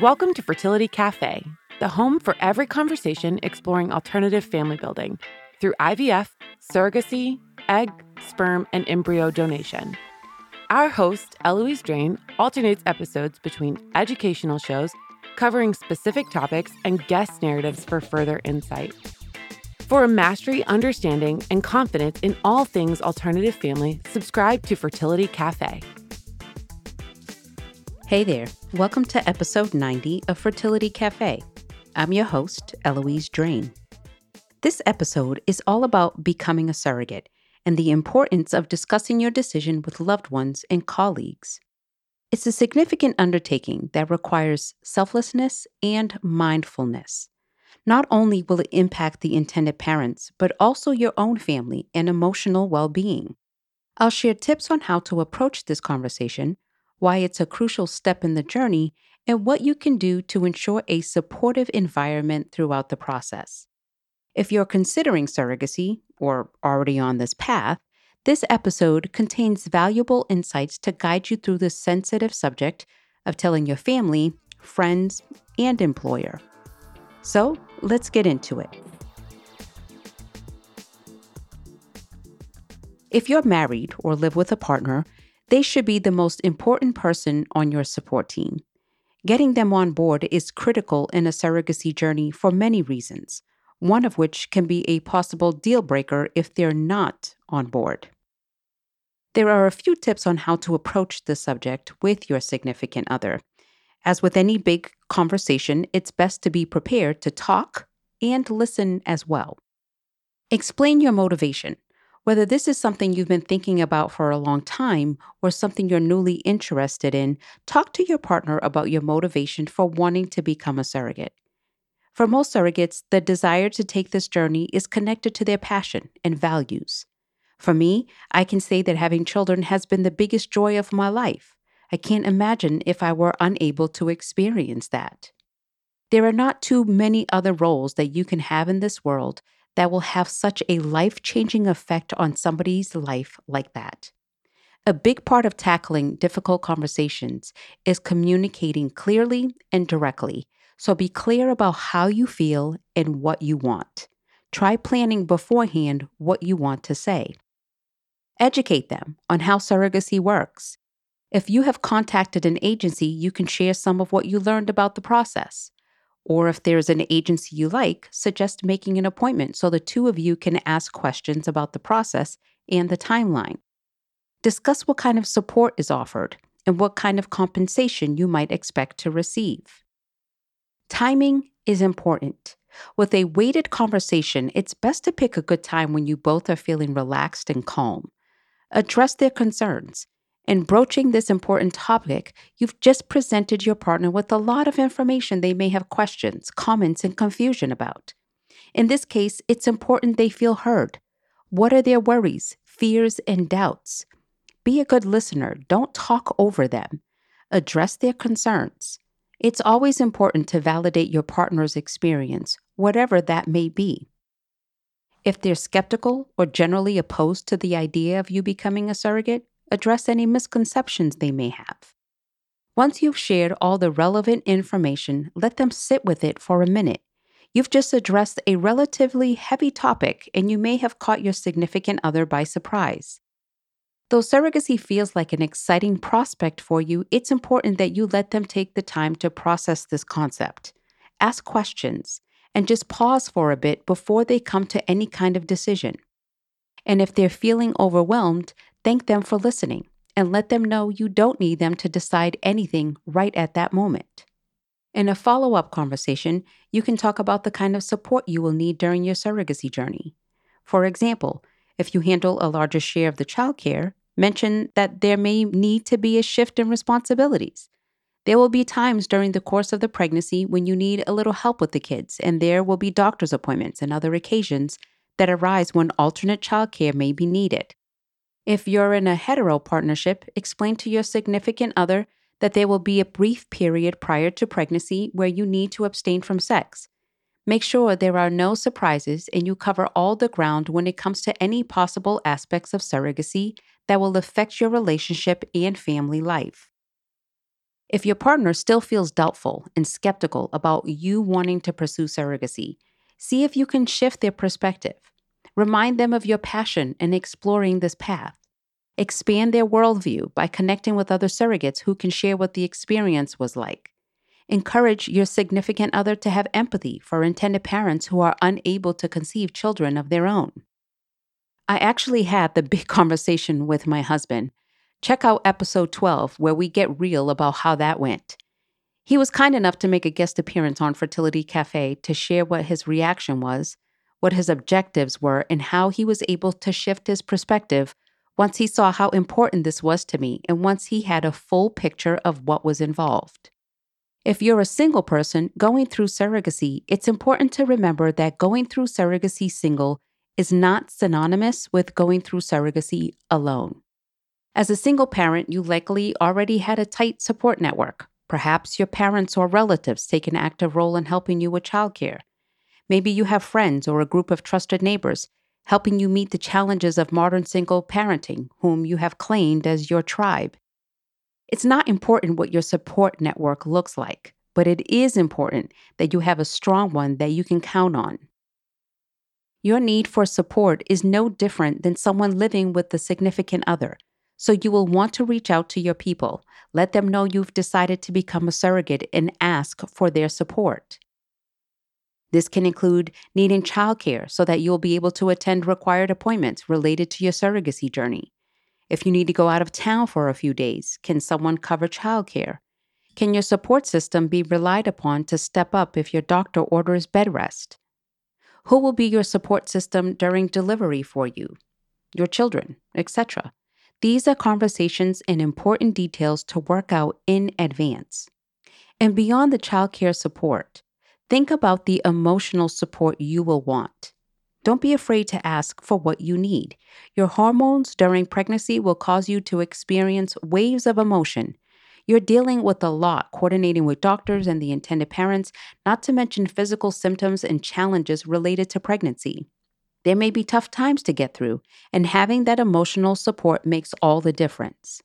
Welcome to Fertility Cafe, the home for every conversation exploring alternative family building through IVF, surrogacy, egg, sperm, and embryo donation. Our host, Eloise Drane, alternates episodes between educational shows covering specific topics and guest narratives for further insight. For a mastery, understanding, and confidence in all things alternative family, subscribe to Fertility Cafe. Hey there. Welcome to episode 90 of Fertility Cafe. I'm your host, Eloise Drane. This episode is all about becoming a surrogate and the importance of discussing your decision with loved ones and colleagues. It's a significant undertaking that requires selflessness and mindfulness. Not only will it impact the intended parents, but also your own family and emotional well being. I'll share tips on how to approach this conversation why it's a crucial step in the journey, and what you can do to ensure a supportive environment throughout the process. If you're considering surrogacy or already on this path, this episode contains valuable insights to guide you through the sensitive subject of telling your family, friends, and employer. So let's get into it. If you're married or live with a partner, they should be the most important person on your support team. Getting them on board is critical in a surrogacy journey for many reasons, one of which can be a possible deal breaker if they're not on board. There are a few tips on how to approach the subject with your significant other. As with any big conversation, it's best to be prepared to talk and listen as well. Explain your motivation. Whether this is something you've been thinking about for a long time or something you're newly interested in, talk to your partner about your motivation for wanting to become a surrogate. For most surrogates, the desire to take this journey is connected to their passion and values. For me, I can say that having children has been the biggest joy of my life. I can't imagine if I were unable to experience that. There are not too many other roles that you can have in this world that will have such a life changing effect on somebody's life like that. A big part of tackling difficult conversations is communicating clearly and directly. So be clear about how you feel and what you want. Try planning beforehand what you want to say. Educate them on how surrogacy works. If you have contacted an agency, you can share some of what you learned about the process. Or if there's an agency you like, suggest making an appointment so the two of you can ask questions about the process and the timeline. Discuss what kind of support is offered and what kind of compensation you might expect to receive. Timing is important. With a weighted conversation, it's best to pick a good time when you both are feeling relaxed and calm. Address their concerns in broaching this important topic, you've just presented your partner with a lot of information they may have questions, comments, and confusion about. In this case, it's important they feel heard. What are their worries, fears, and doubts? Be a good listener. Don't talk over them. Address their concerns. It's always important to validate your partner's experience, whatever that may be. If they're skeptical or generally opposed to the idea of you becoming a surrogate, address any misconceptions they may have. Once you've shared all the relevant information, let them sit with it for a minute. You've just addressed a relatively heavy topic and you may have caught your significant other by surprise. Though surrogacy feels like an exciting prospect for you, it's important that you let them take the time to process this concept. Ask questions and just pause for a bit before they come to any kind of decision. And if they're feeling overwhelmed, Thank them for listening and let them know you don't need them to decide anything right at that moment. In a follow up conversation, you can talk about the kind of support you will need during your surrogacy journey. For example, if you handle a larger share of the childcare, mention that there may need to be a shift in responsibilities. There will be times during the course of the pregnancy when you need a little help with the kids, and there will be doctor's appointments and other occasions that arise when alternate childcare may be needed. If you're in a hetero partnership, explain to your significant other that there will be a brief period prior to pregnancy where you need to abstain from sex. Make sure there are no surprises and you cover all the ground when it comes to any possible aspects of surrogacy that will affect your relationship and family life. If your partner still feels doubtful and skeptical about you wanting to pursue surrogacy, see if you can shift their perspective. Remind them of your passion in exploring this path. Expand their worldview by connecting with other surrogates who can share what the experience was like. Encourage your significant other to have empathy for intended parents who are unable to conceive children of their own. I actually had the big conversation with my husband. Check out episode 12, where we get real about how that went. He was kind enough to make a guest appearance on Fertility Cafe to share what his reaction was, what his objectives were, and how he was able to shift his perspective once he saw how important this was to me and once he had a full picture of what was involved. If you're a single person going through surrogacy, it's important to remember that going through surrogacy single is not synonymous with going through surrogacy alone. As a single parent, you likely already had a tight support network. Perhaps your parents or relatives take an active role in helping you with childcare. Maybe you have friends or a group of trusted neighbors helping you meet the challenges of modern single parenting, whom you have claimed as your tribe. It's not important what your support network looks like, but it is important that you have a strong one that you can count on. Your need for support is no different than someone living with a significant other, so you will want to reach out to your people, let them know you've decided to become a surrogate, and ask for their support. This can include needing childcare so that you'll be able to attend required appointments related to your surrogacy journey if you need to go out of town for a few days, can someone cover childcare? Can your support system be relied upon to step up if your doctor orders bed rest? Who will be your support system during delivery for you, your children, etc.? These are conversations and important details to work out in advance. And beyond the childcare support, think about the emotional support you will want. Don't be afraid to ask for what you need. Your hormones during pregnancy will cause you to experience waves of emotion. You're dealing with a lot, coordinating with doctors and the intended parents, not to mention physical symptoms and challenges related to pregnancy. There may be tough times to get through, and having that emotional support makes all the difference.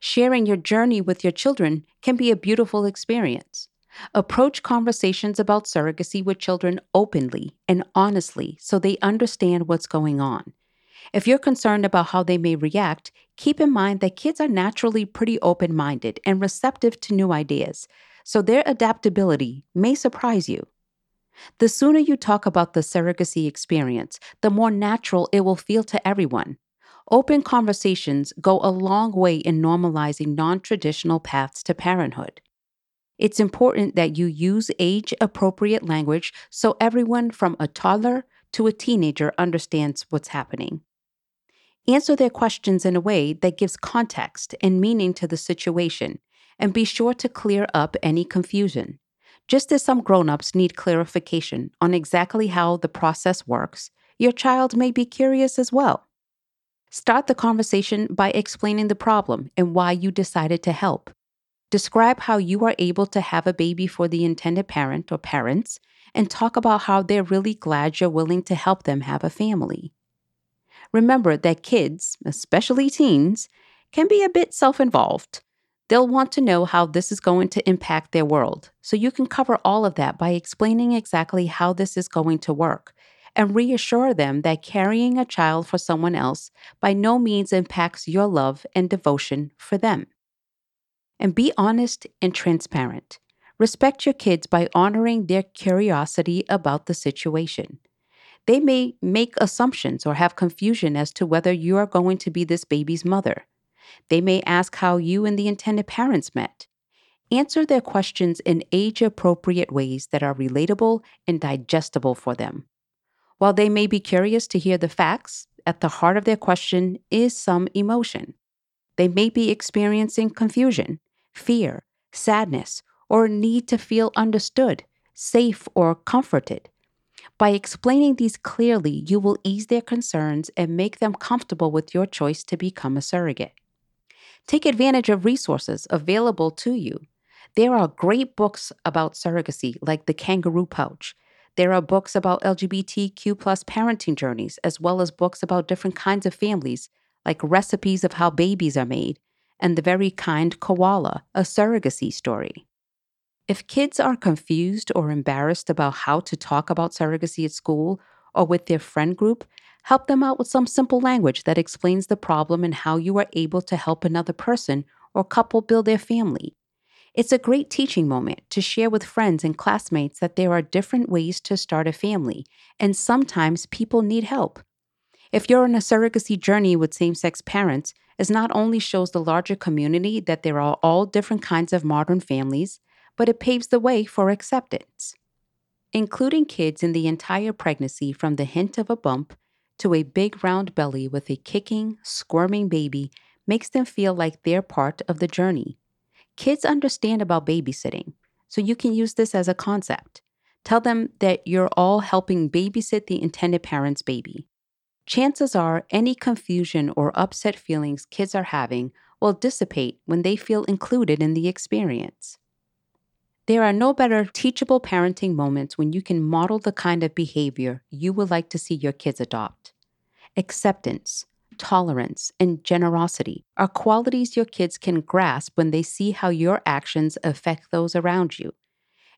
Sharing your journey with your children can be a beautiful experience. Approach conversations about surrogacy with children openly and honestly so they understand what's going on. If you're concerned about how they may react, keep in mind that kids are naturally pretty open minded and receptive to new ideas, so their adaptability may surprise you. The sooner you talk about the surrogacy experience, the more natural it will feel to everyone. Open conversations go a long way in normalizing non traditional paths to parenthood. It's important that you use age appropriate language so everyone from a toddler to a teenager understands what's happening. Answer their questions in a way that gives context and meaning to the situation, and be sure to clear up any confusion. Just as some grown-ups need clarification on exactly how the process works, your child may be curious as well. Start the conversation by explaining the problem and why you decided to help. Describe how you are able to have a baby for the intended parent or parents, and talk about how they're really glad you're willing to help them have a family. Remember that kids, especially teens, can be a bit self involved. They'll want to know how this is going to impact their world, so you can cover all of that by explaining exactly how this is going to work and reassure them that carrying a child for someone else by no means impacts your love and devotion for them. And be honest and transparent. Respect your kids by honoring their curiosity about the situation. They may make assumptions or have confusion as to whether you are going to be this baby's mother. They may ask how you and the intended parents met. Answer their questions in age appropriate ways that are relatable and digestible for them. While they may be curious to hear the facts, at the heart of their question is some emotion. They may be experiencing confusion, fear, sadness, or need to feel understood, safe, or comforted. By explaining these clearly, you will ease their concerns and make them comfortable with your choice to become a surrogate. Take advantage of resources available to you. There are great books about surrogacy, like The Kangaroo Pouch. There are books about LGBTQ plus parenting journeys, as well as books about different kinds of families, like recipes of how babies are made and The Very Kind Koala, a surrogacy story. If kids are confused or embarrassed about how to talk about surrogacy at school or with their friend group, help them out with some simple language that explains the problem and how you are able to help another person or couple build their family. It's a great teaching moment to share with friends and classmates that there are different ways to start a family, and sometimes people need help. If you're on a surrogacy journey with same sex parents, it not only shows the larger community that there are all different kinds of modern families, but it paves the way for acceptance. Including kids in the entire pregnancy from the hint of a bump to a big round belly with a kicking, squirming baby makes them feel like they're part of the journey. Kids understand about babysitting, so you can use this as a concept. Tell them that you're all helping babysit the intended parent's baby. Chances are any confusion or upset feelings kids are having will dissipate when they feel included in the experience. There are no better teachable parenting moments when you can model the kind of behavior you would like to see your kids adopt. Acceptance, tolerance, and generosity are qualities your kids can grasp when they see how your actions affect those around you.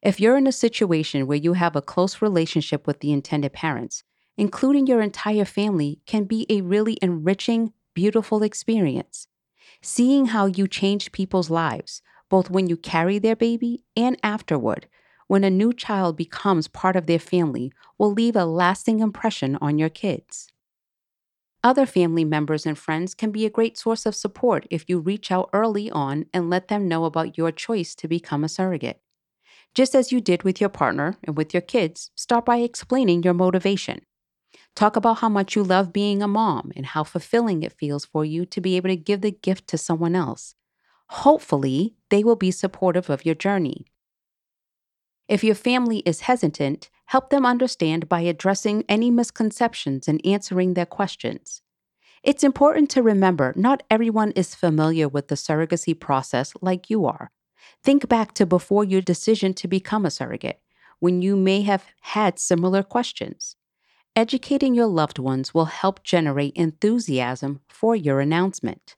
If you're in a situation where you have a close relationship with the intended parents, including your entire family can be a really enriching, beautiful experience. Seeing how you change people's lives, both when you carry their baby and afterward, when a new child becomes part of their family, will leave a lasting impression on your kids. Other family members and friends can be a great source of support if you reach out early on and let them know about your choice to become a surrogate. Just as you did with your partner and with your kids, start by explaining your motivation. Talk about how much you love being a mom and how fulfilling it feels for you to be able to give the gift to someone else. Hopefully, they will be supportive of your journey. If your family is hesitant, help them understand by addressing any misconceptions and answering their questions. It's important to remember not everyone is familiar with the surrogacy process like you are. Think back to before your decision to become a surrogate, when you may have had similar questions. Educating your loved ones will help generate enthusiasm for your announcement.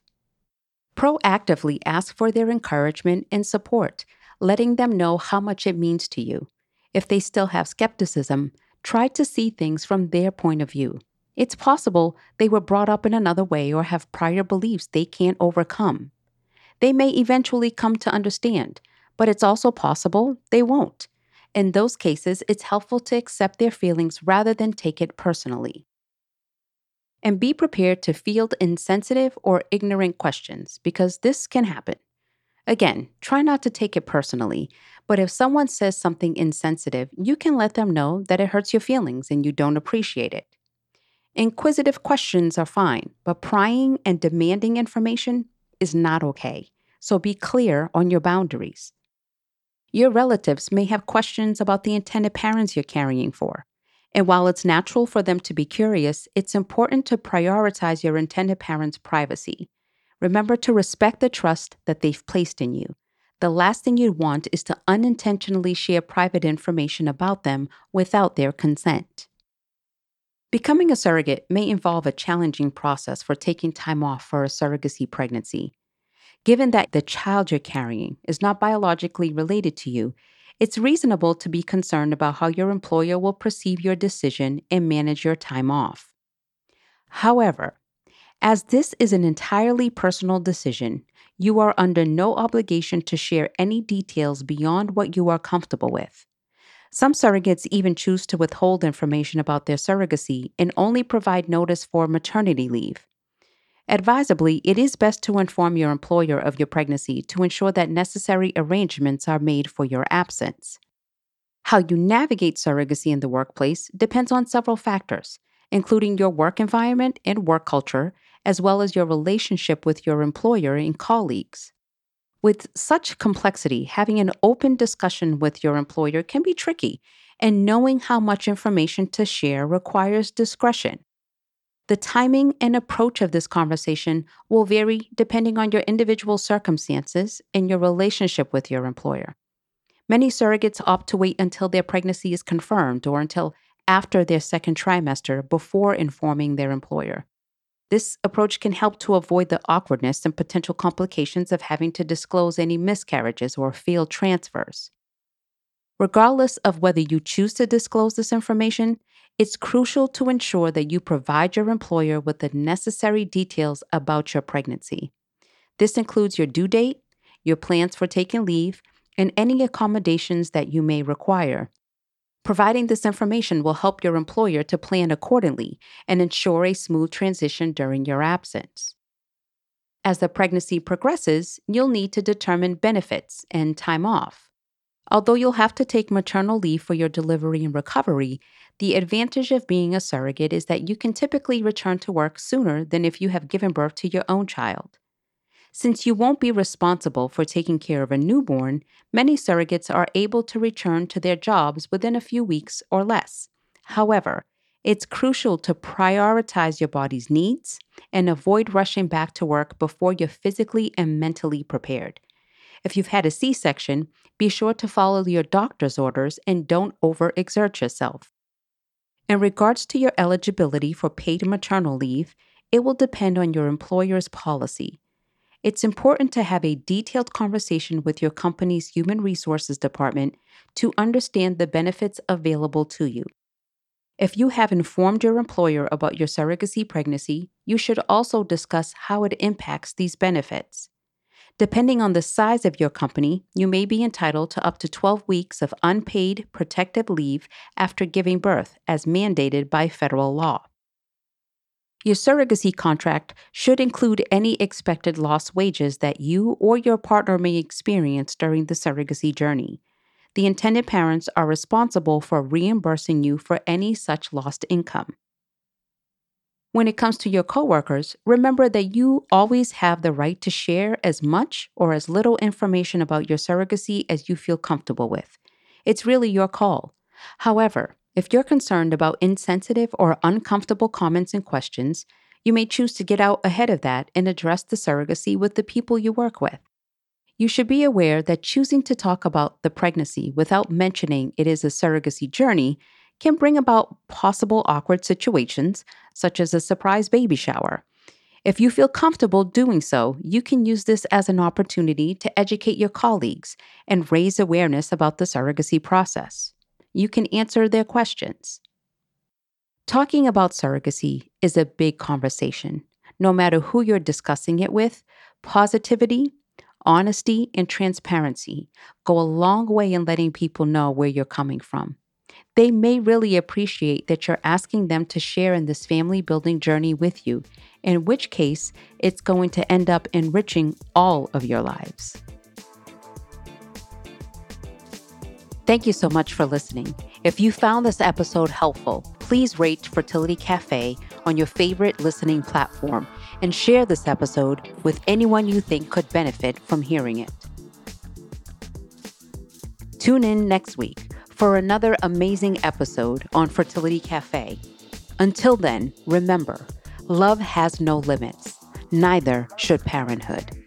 Proactively ask for their encouragement and support, letting them know how much it means to you. If they still have skepticism, try to see things from their point of view. It's possible they were brought up in another way or have prior beliefs they can't overcome. They may eventually come to understand, but it's also possible they won't. In those cases, it's helpful to accept their feelings rather than take it personally and be prepared to field insensitive or ignorant questions because this can happen. Again, try not to take it personally, but if someone says something insensitive, you can let them know that it hurts your feelings and you don't appreciate it. Inquisitive questions are fine, but prying and demanding information is not okay. So be clear on your boundaries. Your relatives may have questions about the intended parents you're carrying for. And while it's natural for them to be curious, it's important to prioritize your intended parents' privacy. Remember to respect the trust that they've placed in you. The last thing you'd want is to unintentionally share private information about them without their consent. Becoming a surrogate may involve a challenging process for taking time off for a surrogacy pregnancy. Given that the child you're carrying is not biologically related to you, it's reasonable to be concerned about how your employer will perceive your decision and manage your time off. However, as this is an entirely personal decision, you are under no obligation to share any details beyond what you are comfortable with. Some surrogates even choose to withhold information about their surrogacy and only provide notice for maternity leave. Advisably, it is best to inform your employer of your pregnancy to ensure that necessary arrangements are made for your absence. How you navigate surrogacy in the workplace depends on several factors, including your work environment and work culture, as well as your relationship with your employer and colleagues. With such complexity, having an open discussion with your employer can be tricky, and knowing how much information to share requires discretion. The timing and approach of this conversation will vary depending on your individual circumstances and your relationship with your employer. Many surrogates opt to wait until their pregnancy is confirmed or until after their second trimester before informing their employer. This approach can help to avoid the awkwardness and potential complications of having to disclose any miscarriages or failed transfers. Regardless of whether you choose to disclose this information, it's crucial to ensure that you provide your employer with the necessary details about your pregnancy. This includes your due date, your plans for taking leave, and any accommodations that you may require. Providing this information will help your employer to plan accordingly and ensure a smooth transition during your absence. As the pregnancy progresses, you'll need to determine benefits and time off. Although you'll have to take maternal leave for your delivery and recovery, the advantage of being a surrogate is that you can typically return to work sooner than if you have given birth to your own child. Since you won't be responsible for taking care of a newborn, many surrogates are able to return to their jobs within a few weeks or less. However, it's crucial to prioritize your body's needs and avoid rushing back to work before you're physically and mentally prepared. If you've had a C section, be sure to follow your doctor's orders and don't overexert yourself. In regards to your eligibility for paid maternal leave, it will depend on your employer's policy it's important to have a detailed conversation with your company's human resources department to understand the benefits available to you. If you have informed your employer about your surrogacy pregnancy, you should also discuss how it impacts these benefits. Depending on the size of your company, you may be entitled to up to 12 weeks of unpaid protective leave after giving birth, as mandated by federal law. Your surrogacy contract should include any expected lost wages that you or your partner may experience during the surrogacy journey. The intended parents are responsible for reimbursing you for any such lost income. When it comes to your coworkers, remember that you always have the right to share as much or as little information about your surrogacy as you feel comfortable with. It's really your call. However, if you're concerned about insensitive or uncomfortable comments and questions, you may choose to get out ahead of that and address the surrogacy with the people you work with. You should be aware that choosing to talk about the pregnancy without mentioning it is a surrogacy journey can bring about possible awkward situations, such as a surprise baby shower. If you feel comfortable doing so, you can use this as an opportunity to educate your colleagues and raise awareness about the surrogacy process you can answer their questions. Talking about surrogacy is a big conversation. No matter who you're discussing it with, positivity, honesty, and transparency go a long way in letting people know where you're coming from. They may really appreciate that you're asking them to share in this family building journey with you, in which case, it's going to end up enriching all of your lives. Thank you so much for listening. If you found this episode helpful, please rate Fertility Cafe on your favorite listening platform and share this episode with anyone you think could benefit from hearing it. Tune in next week for another amazing episode on Fertility Cafe. Until then, remember love has no limits, neither should parenthood.